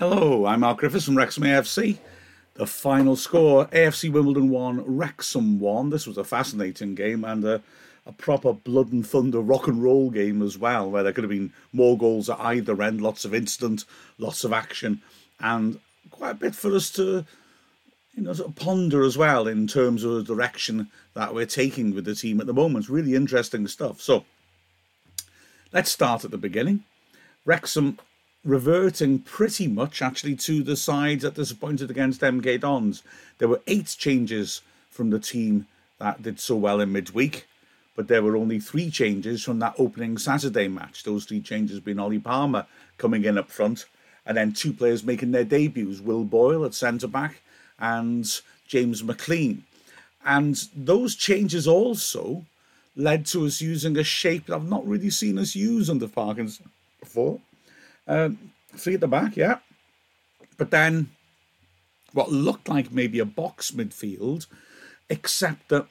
Hello, I'm Mark Griffiths from Wrexham AFC. The final score AFC Wimbledon 1, Wrexham 1. This was a fascinating game and a, a, proper blood and thunder rock and roll game as well, where there could have been more goals at either end, lots of incident, lots of action, and quite a bit for us to you know, sort of ponder as well in terms of the direction that we're taking with the team at the moment. Really interesting stuff. So let's start at the beginning. Wrexham reverting pretty much actually to the sides that disappointed against MK Dons. There were eight changes from the team that did so well in midweek, but there were only three changes from that opening Saturday match. Those three changes being Ollie Palmer coming in up front, and then two players making their debuts Will Boyle at centre back and James McClean. And those changes also led to us using a shape that I've not really seen us use under Parkinson before. Um, three at the back, yeah. But then what looked like maybe a box midfield, except that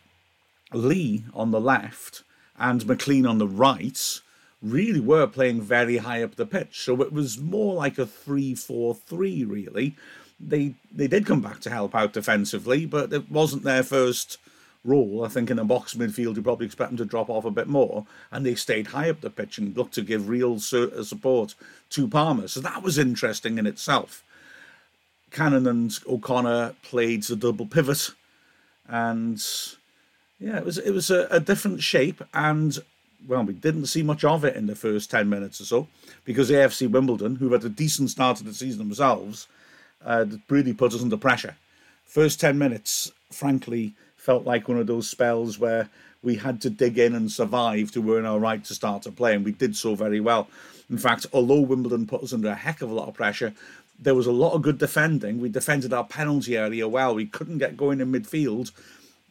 Lee on the left and McClean on the right really were playing very high up the pitch. So it was more like a 3 4 3, really. They, they did come back to help out defensively, but it wasn't their first role. I think in a box midfield, you probably expect them to drop off a bit more, and they stayed high up the pitch and looked to give real uh, support to Palmer. So that was interesting in itself. Cannon and O'Connor played the double pivot, and yeah, it was it was a, a different shape, and well, we didn't see much of it in the first ten minutes or so because AFC Wimbledon, who had a decent start to the season themselves, uh, really put us under pressure. First ten minutes, frankly, felt like one of those spells where we had to dig in and survive to earn our right to start to play, and we did so very well. In fact, although Wimbledon put us under a heck of a lot of pressure, there was a lot of good defending. We defended our penalty area well. We couldn't get going in midfield.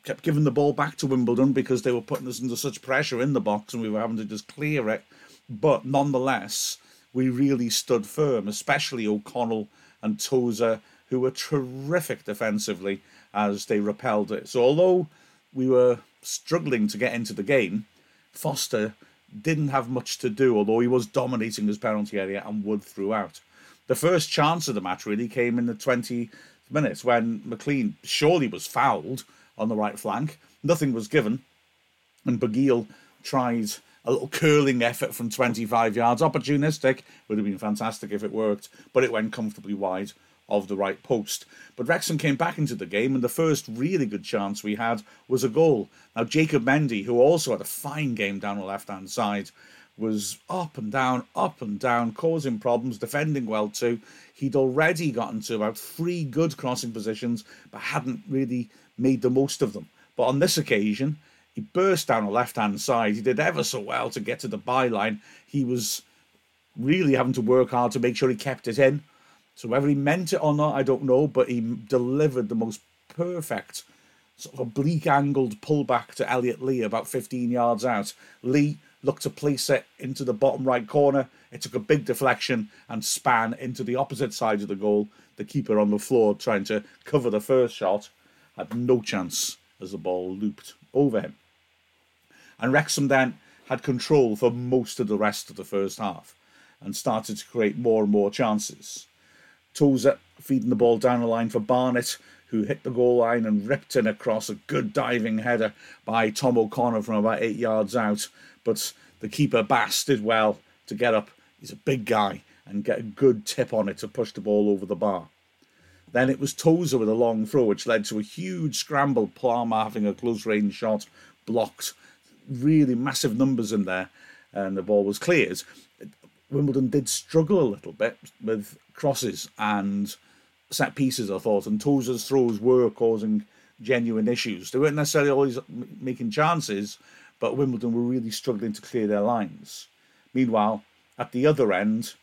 Kept giving the ball back to Wimbledon because they were putting us under such pressure in the box and we were having to just clear it. But nonetheless, we really stood firm, especially O'Connell and Tozer, who were terrific defensively as they repelled it. So although we were struggling to get into the game, Foster didn't have much to do, although he was dominating his penalty area and would throughout. The first chance of the match really came in the 20 minutes when McClean surely was fouled on the right flank. Nothing was given, and Bugiel tried a little curling effort from 25 yards. Opportunistic, would have been fantastic if it worked, but it went comfortably wide of the right post. But Wrexham came back into the game, and the first really good chance we had was a goal. Now, Jacob Mendy, who also had a fine game down the left hand side, was up and down, up and down, causing problems, defending well too. He'd already gotten to about three good crossing positions, but hadn't really made the most of them. But on this occasion, he burst down the left hand side. He did ever so well to get to the byline. He was really having to work hard to make sure he kept it in. So whether he meant it or not, I don't know, but he delivered the most perfect sort of oblique angled pullback to Elliot Lee about 15 yards out. Lee looked to place it into the bottom right corner. It took a big deflection and span into the opposite side of the goal. The keeper on the floor trying to cover the first shot had no chance as the ball looped over him. And Wrexham then had control for most of the rest of the first half and started to create more and more chances. Tozer feeding the ball down the line for Barnett, who hit the goal line and ripped in across a good diving header by Tom O'Connor from about eight yards out. But the keeper Bass did well to get up. He's a big guy and get a good tip on it to push the ball over the bar. Then it was Tozer with a long throw, which led to a huge scramble. Palmer having a close range shot blocked. Really massive numbers in there, and the ball was cleared. Wimbledon did struggle a little bit with crosses and set pieces, I thought, and Tozer's throws were causing genuine issues. They weren't necessarily always making chances, but Wimbledon were really struggling to clear their lines. Meanwhile, at the other end,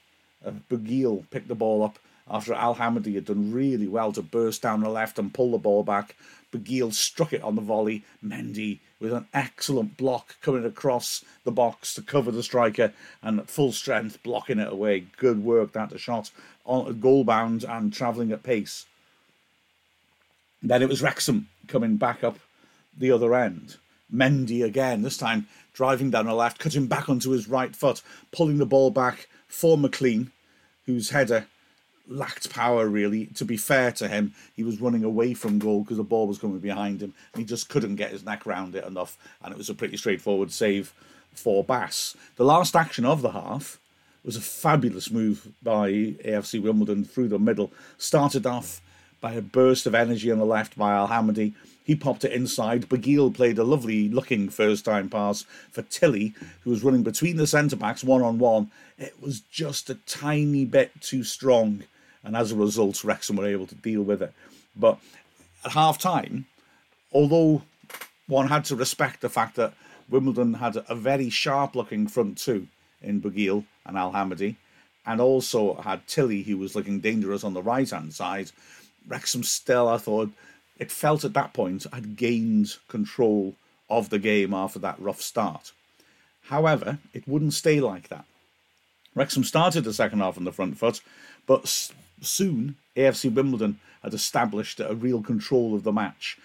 uh, picked the ball up after Al Hamadi had done really well to burst down the left and pull the ball back. Bugiel struck it on the volley. Mendy with an excellent block coming across the box to cover the striker and full strength blocking it away. Good work that the shot on goal bound and travelling at pace. Then it was Wrexham coming back up the other end. Mendy again, this time driving down the left, cutting back onto his right foot, pulling the ball back for McClean, whose header lacked power really. To be fair to him, he was running away from goal because the ball was coming behind him, and he just couldn't get his neck round it enough. And it was a pretty straightforward save for Bass. The last action of the half was a fabulous move by AFC Wimbledon through the middle. Started off by a burst of energy on the left by Al Hamadi. He popped it inside. Bugiel played a lovely looking first time pass for Tilley, who was running between the centre backs one on one. It was just a tiny bit too strong and as a result, Wrexham were able to deal with it. But at half time, although one had to respect the fact that Wimbledon had a very sharp looking front two in Bugiel and Al Hamadi, and also had Tilley, who was looking dangerous on the right hand side. Wrexham still, I thought, it felt at that point had gained control of the game after that rough start. However, it wouldn't stay like that. Wrexham started the second half on the front foot, but soon AFC Wimbledon had established a real control of the match.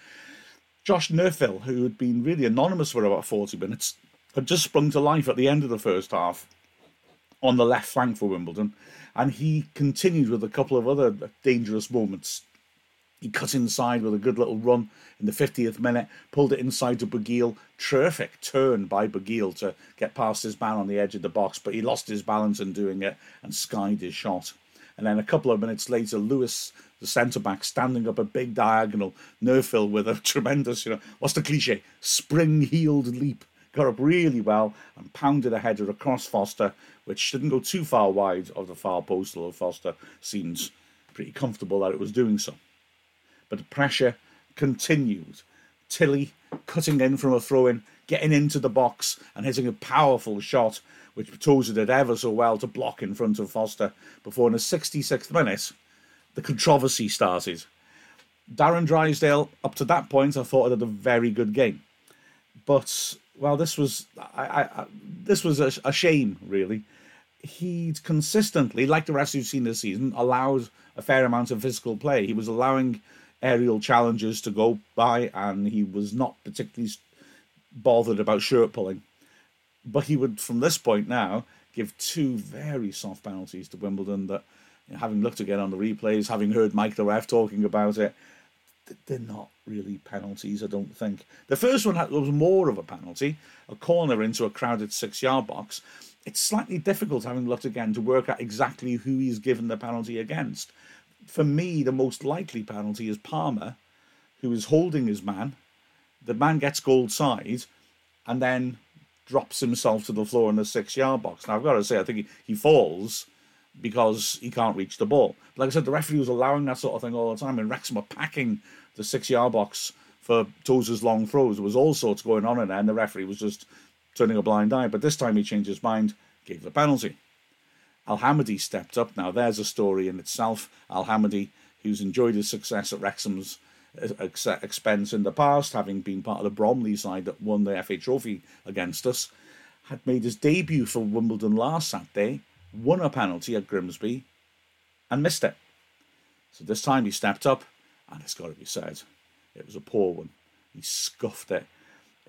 Josh Neufville, who had been really anonymous for about 40 minutes, had just sprung to life at the end of the first half on the left flank for Wimbledon, and he continued with a couple of other dangerous moments. He cut inside with a good little run in the 50th minute, pulled it inside to Bugiel. Terrific turn by Bugiel to get past his man on the edge of the box, but he lost his balance in doing it and skied his shot. And then a couple of minutes later, Lewis, the centre back, standing up a big diagonal, Neufville with a tremendous, you know, what's the cliche? Spring heeled leap. Got up really well and pounded a header across Foster, which didn't go too far wide of the far post, although Foster seems pretty comfortable that it was doing so. But the pressure continued. Tilley cutting in from a throw in, getting into the box and hitting a powerful shot which Tozer did ever so well to block in front of Foster before in the 66th minute the controversy started. Darren Drysdale, up to that point, I thought it had a very good game, but well, this was I, I, this was a, a, shame really. He'd consistently, like the rest you've seen this season, allowed a fair amount of physical play. He was allowing aerial challenges to go by, and he was not particularly bothered about shirt pulling but he would, from this point now, give two very soft penalties to Wimbledon that, you know, having looked again on the replays, having heard Mike the ref talking about it, they're not really penalties, I don't think. The first one was more of a penalty, a corner into a crowded six yard box. It's slightly difficult, having looked again, to work out exactly who he's given the penalty against. For me, the most likely penalty is Palmer, who is holding his man. The man gets gold side, and then drops himself to the floor in the six yard box. Now, I've got to say, I think he, he falls because he can't reach the ball. But like I said, the referee was allowing that sort of thing all the time, and Wrexham packing the six yard box for Tozer's long throws. There was all sorts going on in there, and the referee was just turning a blind eye. But this time he changed his mind, gave the penalty. Al Hamadi stepped up. Now, there's a story in itself. Al Hamadi, who's enjoyed his success at Wrexham's expense in the past, having been part of the Bromley side that won the FA Trophy against us, had made his debut for Wimbledon last Saturday, won a penalty at Grimsby, and missed it. So this time he stepped up, and it's got to be said, it was a poor one. He scuffed it.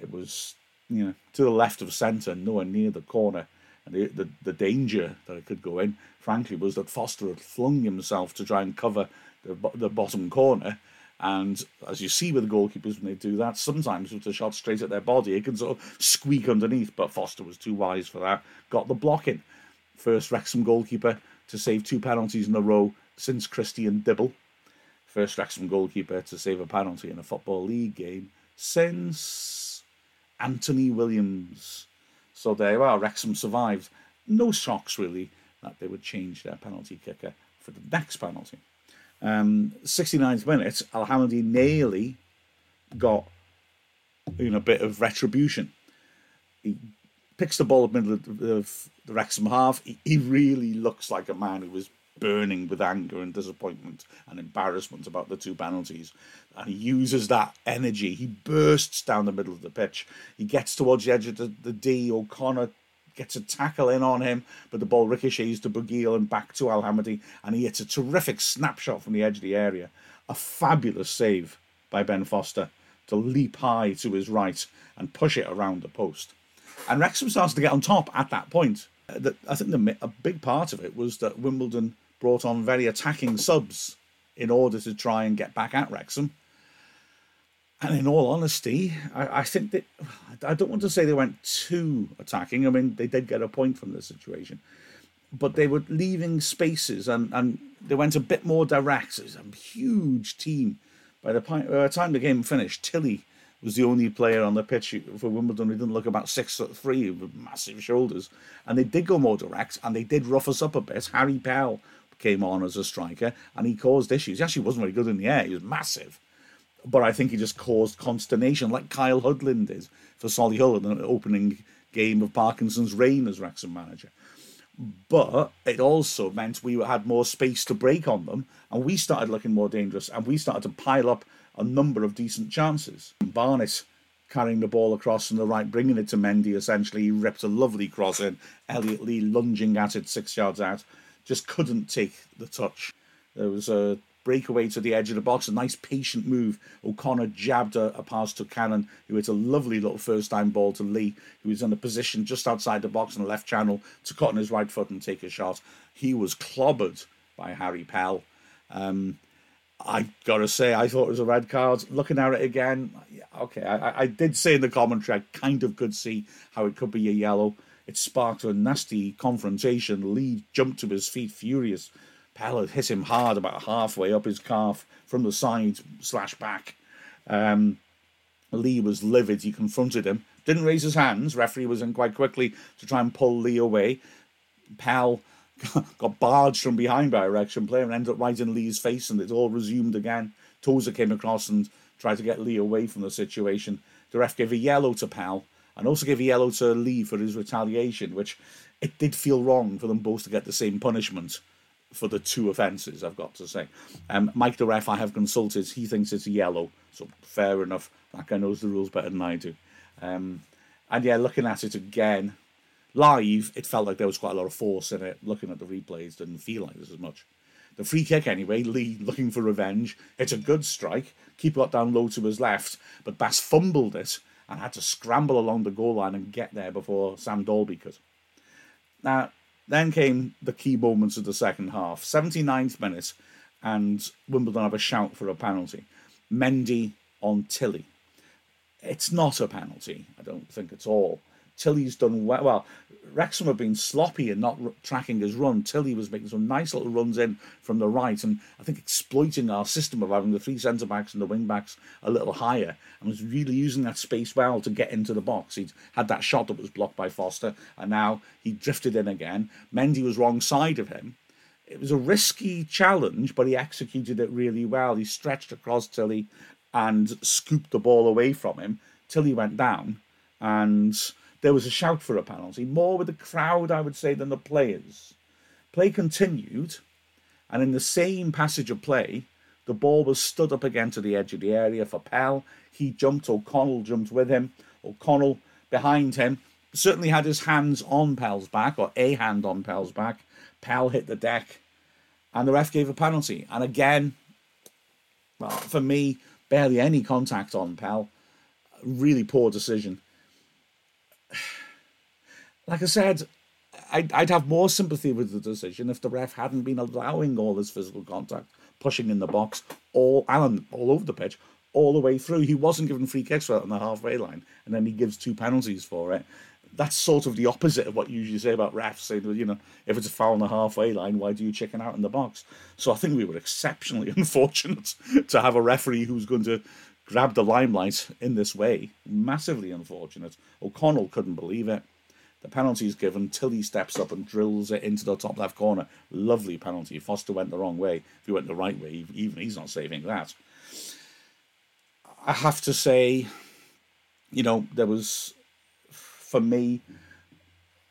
It was, you know, to the left of centre, nowhere near the corner. And the, the, the danger that it could go in, frankly, was that Foster had flung himself to try and cover the, the bottom corner and as you see with goalkeepers when they do that, sometimes with a shot straight at their body, it can sort of squeak underneath. But Foster was too wise for that. Got the blocking. First Wrexham goalkeeper to save two penalties in a row since Christian Dibble. First Wrexham goalkeeper to save a penalty in a Football League game since Anthony Williams. So there you are, Wrexham survived. No shocks really that they would change their penalty kicker for the next penalty. Um, 69th minute, Al Hamadi nearly got you know, a bit of retribution. He picks the ball in the middle of the Wrexham half. He, he really looks like a man who was burning with anger and disappointment and embarrassment about the two penalties. And he uses that energy. He bursts down the middle of the pitch. He gets towards the edge of the, the D. O'Connor gets a tackle in on him, but the ball ricochets to Bugiel and back to Al Hamadi, and he hits a terrific snapshot from the edge of the area. A fabulous save by Ben Foster to leap high to his right and push it around the post. And Wrexham starts to get on top at that point. Uh, I think the, a big part of it was that Wimbledon brought on very attacking subs in order to try and get back at Wrexham. And in all honesty, I, I think that I don't want to say they went too attacking. I mean, they did get a point from the situation, but they were leaving spaces and, and they went a bit more direct. It was a huge team. By the, point, by the time the game finished, Tilley was the only player on the pitch for Wimbledon who didn't look about six foot three with massive shoulders. And they did go more direct and they did rough us up a bit. Harry Pell came on as a striker and he caused issues. He actually wasn't very good in the air, he was massive. But I think he just caused consternation, like Kyle Hudlin did for Solihull in the opening game of Parkinson's reign as Wrexham manager. But it also meant we had more space to break on them, and we started looking more dangerous, and we started to pile up a number of decent chances. Barnett carrying the ball across from the right, bringing it to Mendy. Essentially, he ripped a lovely cross in. Elliot Lee lunging at it six yards out, just couldn't take the touch. There was a breakaway to the edge of the box, a nice patient move. O'Connor jabbed a, a pass to Cannon, who hit a lovely little first time ball to Lee, who was in a position just outside the box in the left channel to cut on his right foot and take a shot. He was clobbered by Harry Pell. Um, I gotta say, I thought it was a red card. Looking at it again, okay, I, I did say in the commentary, I kind of could see how it could be a yellow. It sparked a nasty confrontation. Lee jumped to his feet, furious. Pell had hit him hard, about halfway up his calf from the side slash back. Um, Lee was livid. He confronted him, didn't raise his hands. Referee was in quite quickly to try and pull Lee away. Pell got barged from behind by a reaction player and ended up right in Lee's face, and it all resumed again. Tozer came across and tried to get Lee away from the situation. The ref gave a yellow to Pell and also gave a yellow to Lee for his retaliation, which it did feel wrong for them both to get the same punishment for the two offences, I've got to say. Um, Mike, the ref, I have consulted. He thinks it's yellow, so fair enough. That guy knows the rules better than I do. Um, and yeah, looking at it again, live, it felt like there was quite a lot of force in it. Looking at the replays, didn't feel like this as much. The free kick, anyway, Lee looking for revenge. It's a good strike. Keeper got down low to his left, but Bass fumbled it and had to scramble along the goal line and get there before Sam Dalby could. Now, then came the key moments of the second half. 79th minute, and Wimbledon have a shout for a penalty. Mendy on Tilley. It's not a penalty, I don't think at all. Tilley's done well. Well, Wrexham have been sloppy and not r- tracking his run. Tilley was making some nice little runs in from the right, and I think exploiting our system of having the three centre backs and the wing backs a little higher, and was really using that space well to get into the box. He'd had that shot that was blocked by Foster, and now he drifted in again. Mendy was wrong side of him. It was a risky challenge, but he executed it really well. He stretched across Tilley and scooped the ball away from him. Tilley went down, and there was a shout for a penalty, more with the crowd, I would say, than the players. Play continued, and in the same passage of play, the ball was stood up again to the edge of the area for Pell. He jumped, O'Connell jumped with him. O'Connell behind him certainly had his hands on Pell's back, or a hand on Pell's back. Pell hit the deck, and the ref gave a penalty. And again, well, for me, barely any contact on Pell. Really poor decision like I said, I'd, I'd have more sympathy with the decision if the ref hadn't been allowing all this physical contact, pushing in the box, all Alan all over the pitch, all the way through. He wasn't given free kicks for that on the halfway line, and then he gives two penalties for it. That's sort of the opposite of what you usually say about refs, saying, you know, if it's a foul on the halfway line, why do you chicken out in the box? So I think we were exceptionally unfortunate to have a referee who's going to grab the limelight in this way. Massively unfortunate. O'Connell couldn't believe it. The penalty is given. Tilley steps up and drills it into the top left corner. Lovely penalty. Foster went the wrong way. If he went the right way, even he's not saving that. I have to say, you know, there was, for me,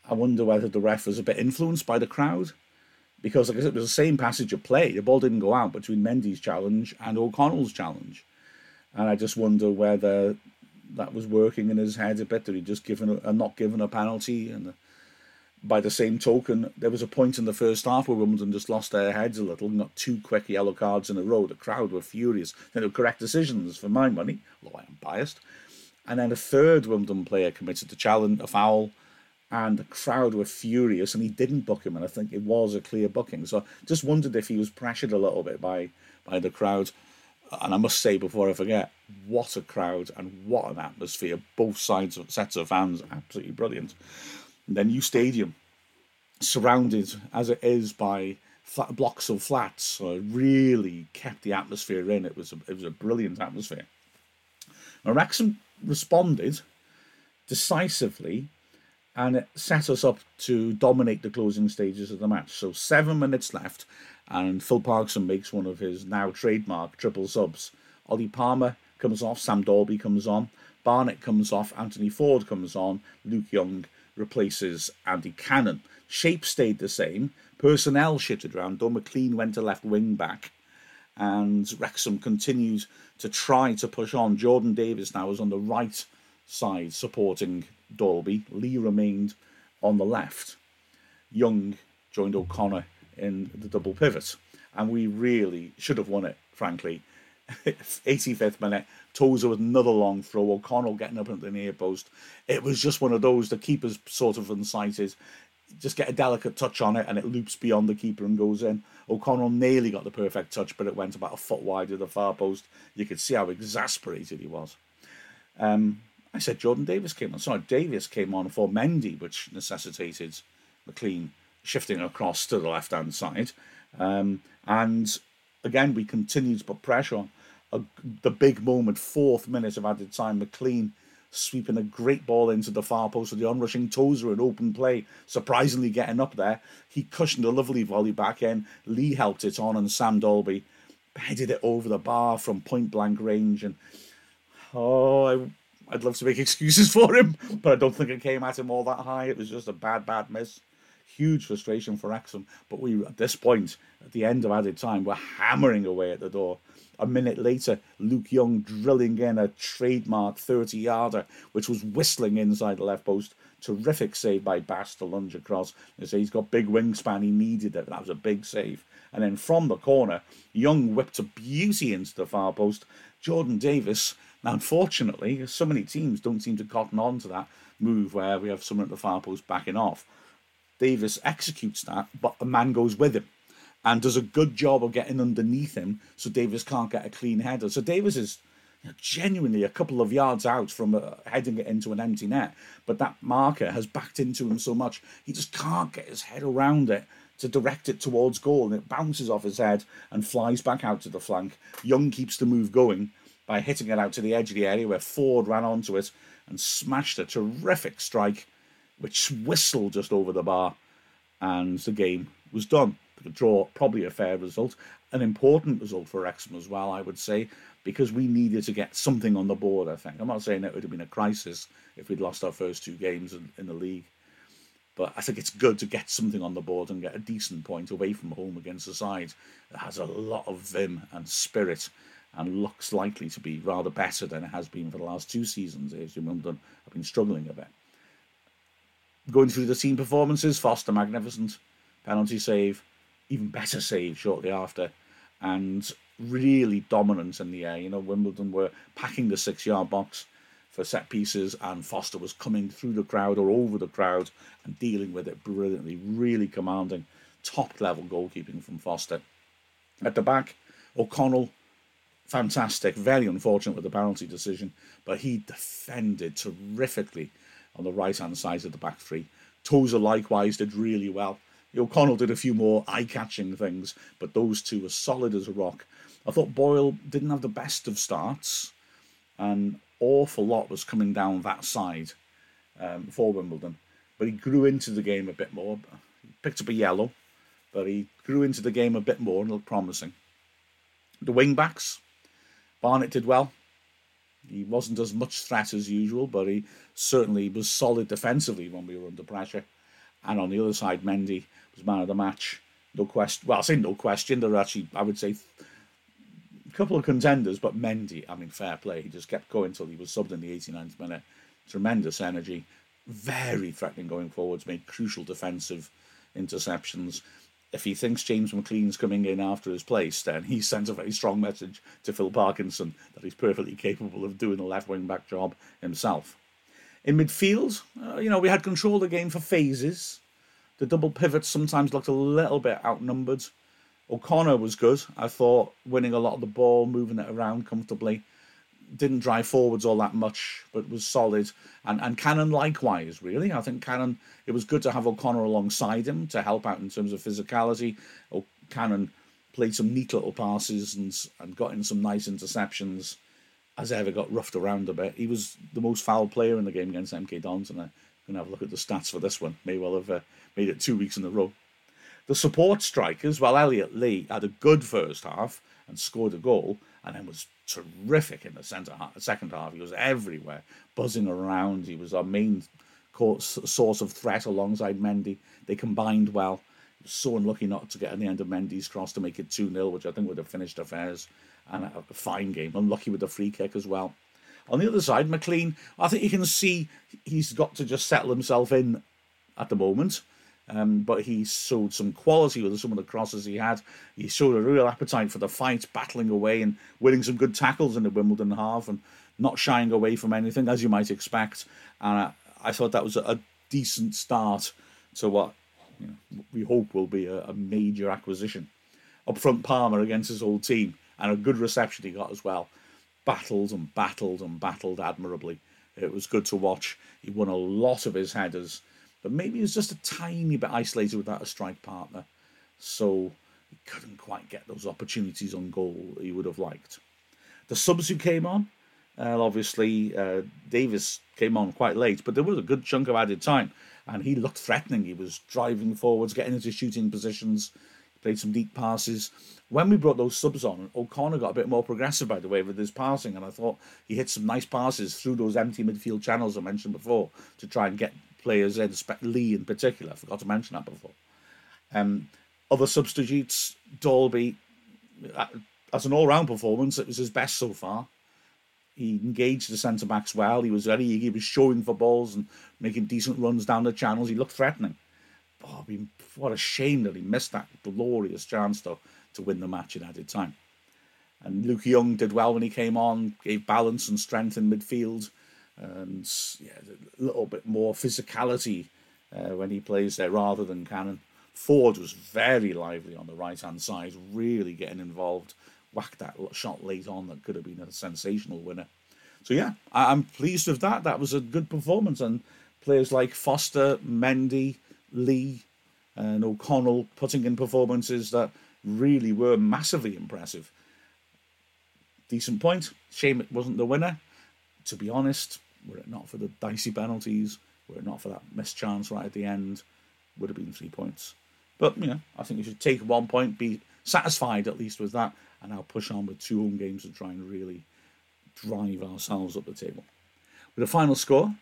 I wonder whether the ref was a bit influenced by the crowd. Because like I said, it was the same passage of play. The ball didn't go out between Mendy's challenge and O'Connell's challenge. And I just wonder whether that was working in his head a bit that he'd just given a, not given a penalty. And by the same token, there was a point in the first half where Wimbledon just lost their heads a little got two quick yellow cards in a row. The crowd were furious. They were correct decisions for my money, although I am biased. And then a third Wimbledon player committed to challenge a foul and the crowd were furious, and he didn't book him, and I think it was a clear booking. So just wondered if he was pressured a little bit by by the crowd. And I must say before I forget, what a crowd and what an atmosphere! Both sides of sets of fans, absolutely brilliant. And then new stadium, surrounded as it is by flat, blocks of flats, so really kept the atmosphere in. It was a, it was a brilliant atmosphere. Now Wrexham responded decisively and it set us up to dominate the closing stages of the match. So seven minutes left, and Phil Parkinson makes one of his now trademark triple subs. Ollie Palmer comes off, Sam Dalby comes on, Barnett comes off, Anthony Forde comes on, Luke Young replaces Andy Cannon. Shape stayed the same, personnel shifted around, Don McClean went to left wing back, and Wrexham continued to try to push on. Jordan Davies now was on the right side supporting Dalby. Lee remained on the left. Young joined O'Connor in the double pivot. And we really should have won it, frankly. 85th minute, Tozer with another long throw, O'Connell getting up at the near post. It was just one of those, the keeper's sort of unsighted. Just get a delicate touch on it and it loops beyond the keeper and goes in. O'Connell nearly got the perfect touch, but it went about a foot wide of the far post. You could see how exasperated he was. Um, I said Jordan Davies came on. Sorry, Davies came on for Mendy, which necessitated McClean shifting across to the left hand side. Um, and again, we continued to put pressure. A, the big moment, fourth minute of added time, McClean sweeping a great ball into the far post of the onrushing Tozer in open play, surprisingly getting up there. He cushioned a lovely volley back in. Lee helped it on, and Sam Dalby headed it over the bar from point blank range. And oh, I I'd love to make excuses for him, but I don't think it came at him all that high. It was just a bad, bad miss. Huge frustration for Wrexham. But we, at this point, at the end of added time, we're hammering away at the door. A minute later, Luke Young drilling in a trademark 30 yarder, which was whistling inside the left post. Terrific save by Bass to lunge across. They say he's got big wingspan, he needed it. That was a big save. And then from the corner, Young whipped a beauty into the far post. Jordan Davies, now, unfortunately, so many teams don't seem to cotton on to that move where we have someone at the far post backing off. Davies executes that, but a man goes with him and does a good job of getting underneath him so Davies can't get a clean header. So Davies is you know, genuinely a couple of yards out from uh, heading it into an empty net, but that marker has backed into him so much he just can't get his head around it to direct it towards goal and it bounces off his head and flies back out to the flank. Young keeps the move going by hitting it out to the edge of the area where Forde ran onto it and smashed a terrific strike, which whistled just over the bar, and the game was done. The draw, probably a fair result, an important result for Wrexham as well, I would say, because we needed to get something on the board. I think I'm not saying it would have been a crisis if we'd lost our first two games in, in the league, but I think it's good to get something on the board and get a decent point away from home against a side that has a lot of vim and spirit and looks likely to be rather better than it has been for the last two seasons. AFC Wimbledon have been struggling a bit. Going through the team performances, Foster magnificent, penalty save, even better save shortly after, and really dominant in the air. You know, Wimbledon were packing the six yard box for set pieces, and Foster was coming through the crowd or over the crowd and dealing with it brilliantly, really commanding top level goalkeeping from Foster. At the back, O'Connell fantastic. Very unfortunate with the penalty decision, but he defended terrifically on the right hand side of the back three. Tozer likewise did really well. O'Connell did a few more eye catching things, but those two were solid as a rock. I thought Boyle didn't have the best of starts. An awful lot was coming down that side um, for Wimbledon, but he grew into the game a bit more. He picked up a yellow, but he grew into the game a bit more and looked promising. The wing backs, Barnett did well. He wasn't as much threat as usual, but he certainly was solid defensively when we were under pressure. And on the other side, Mendy was man of the match. No question. Well, I say no question. There are actually, I would say, a couple of contenders, but Mendy, I mean, fair play. He just kept going until he was subbed in the 89th minute. Tremendous energy. Very threatening going forwards. Made crucial defensive interceptions if he thinks James McClean's coming in after his place, then he sends a very strong message to Phil Parkinson that he's perfectly capable of doing the left wing back job himself. In midfield, uh, you know, we had control of the game for phases. The double pivots sometimes looked a little bit outnumbered. O'Connor was good. I thought winning a lot of the ball, moving it around comfortably. Didn't drive forwards all that much, but was solid. And and Cannon likewise, really. I think Cannon, it was good to have O'Connor alongside him to help out in terms of physicality. Cannon played some neat little passes and and got in some nice interceptions. As ever got roughed around a bit. He was the most foul player in the game against MK Dons, and I'm to have a look at the stats for this one. May well have uh, made it two weeks in a row. The support strikers, while Elliot Lee had a good first half and scored a goal, and then was terrific in the centre half, second half. He was everywhere, buzzing around. He was our main source of threat alongside Mendy. They combined well so unlucky not to get on the end of Mendy's cross to make it 2 0, which I think would have finished affairs. And a, fine game. Unlucky with the free kick as well. On the other side, McClean, I think you can see he's got to just settle himself in at the moment. Um, but he showed some quality with some of the crosses he had. He showed a real appetite for the fight, battling away and winning some good tackles in the Wimbledon half and not shying away from anything, as you might expect. And I, I thought that was a, decent start to what you know, we hope will be a, a major acquisition. Up front, Palmer against his old team, and a good reception he got as well. Battled and battled and battled admirably. It was good to watch. He won a lot of his headers, but maybe he was just a tiny bit isolated without a strike partner, so he couldn't quite get those opportunities on goal he would have liked. The subs who came on, uh, obviously uh, Davies came on quite late, but there was a good chunk of added time and he looked threatening. He was driving forwards, getting into shooting positions, played some deep passes. When we brought those subs on, O'Connor got a bit more progressive, by the way, with his passing, and I thought he hit some nice passes through those empty midfield channels I mentioned before to try and get players Ed in, Lee in particular. I forgot to mention that before. Um, other substitutes, Dalby, uh, as an all-round performance, it was his best so far. He engaged the centre backs well. He was very he was showing for balls and making decent runs down the channels. He looked threatening. Oh, I mean, what a shame that he missed that glorious chance to, to win the match in added time. And Luke Young did well when he came on, gave balance and strength in midfield, and yeah, a little bit more physicality uh, when he plays there rather than Cannon. Forde was very lively on the right hand side, really getting involved whacked that shot late on that could have been a sensational winner. So yeah, I'm pleased with that. That was a good performance, and players like Foster, Mendy, Lee, and O'Connell putting in performances that really were massively impressive. Decent point. Shame it wasn't the winner. To be honest, were it not for the dicey penalties, were it not for that missed chance right at the end, would have been three points. But you know, I think you should take one point, be satisfied at least with that, and now push on with two home games to try and really drive ourselves up the table. With a final score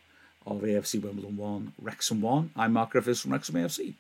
of AFC Wimbledon 1, Wrexham 1, I'm Mark Griffiths from Wrexham AFC.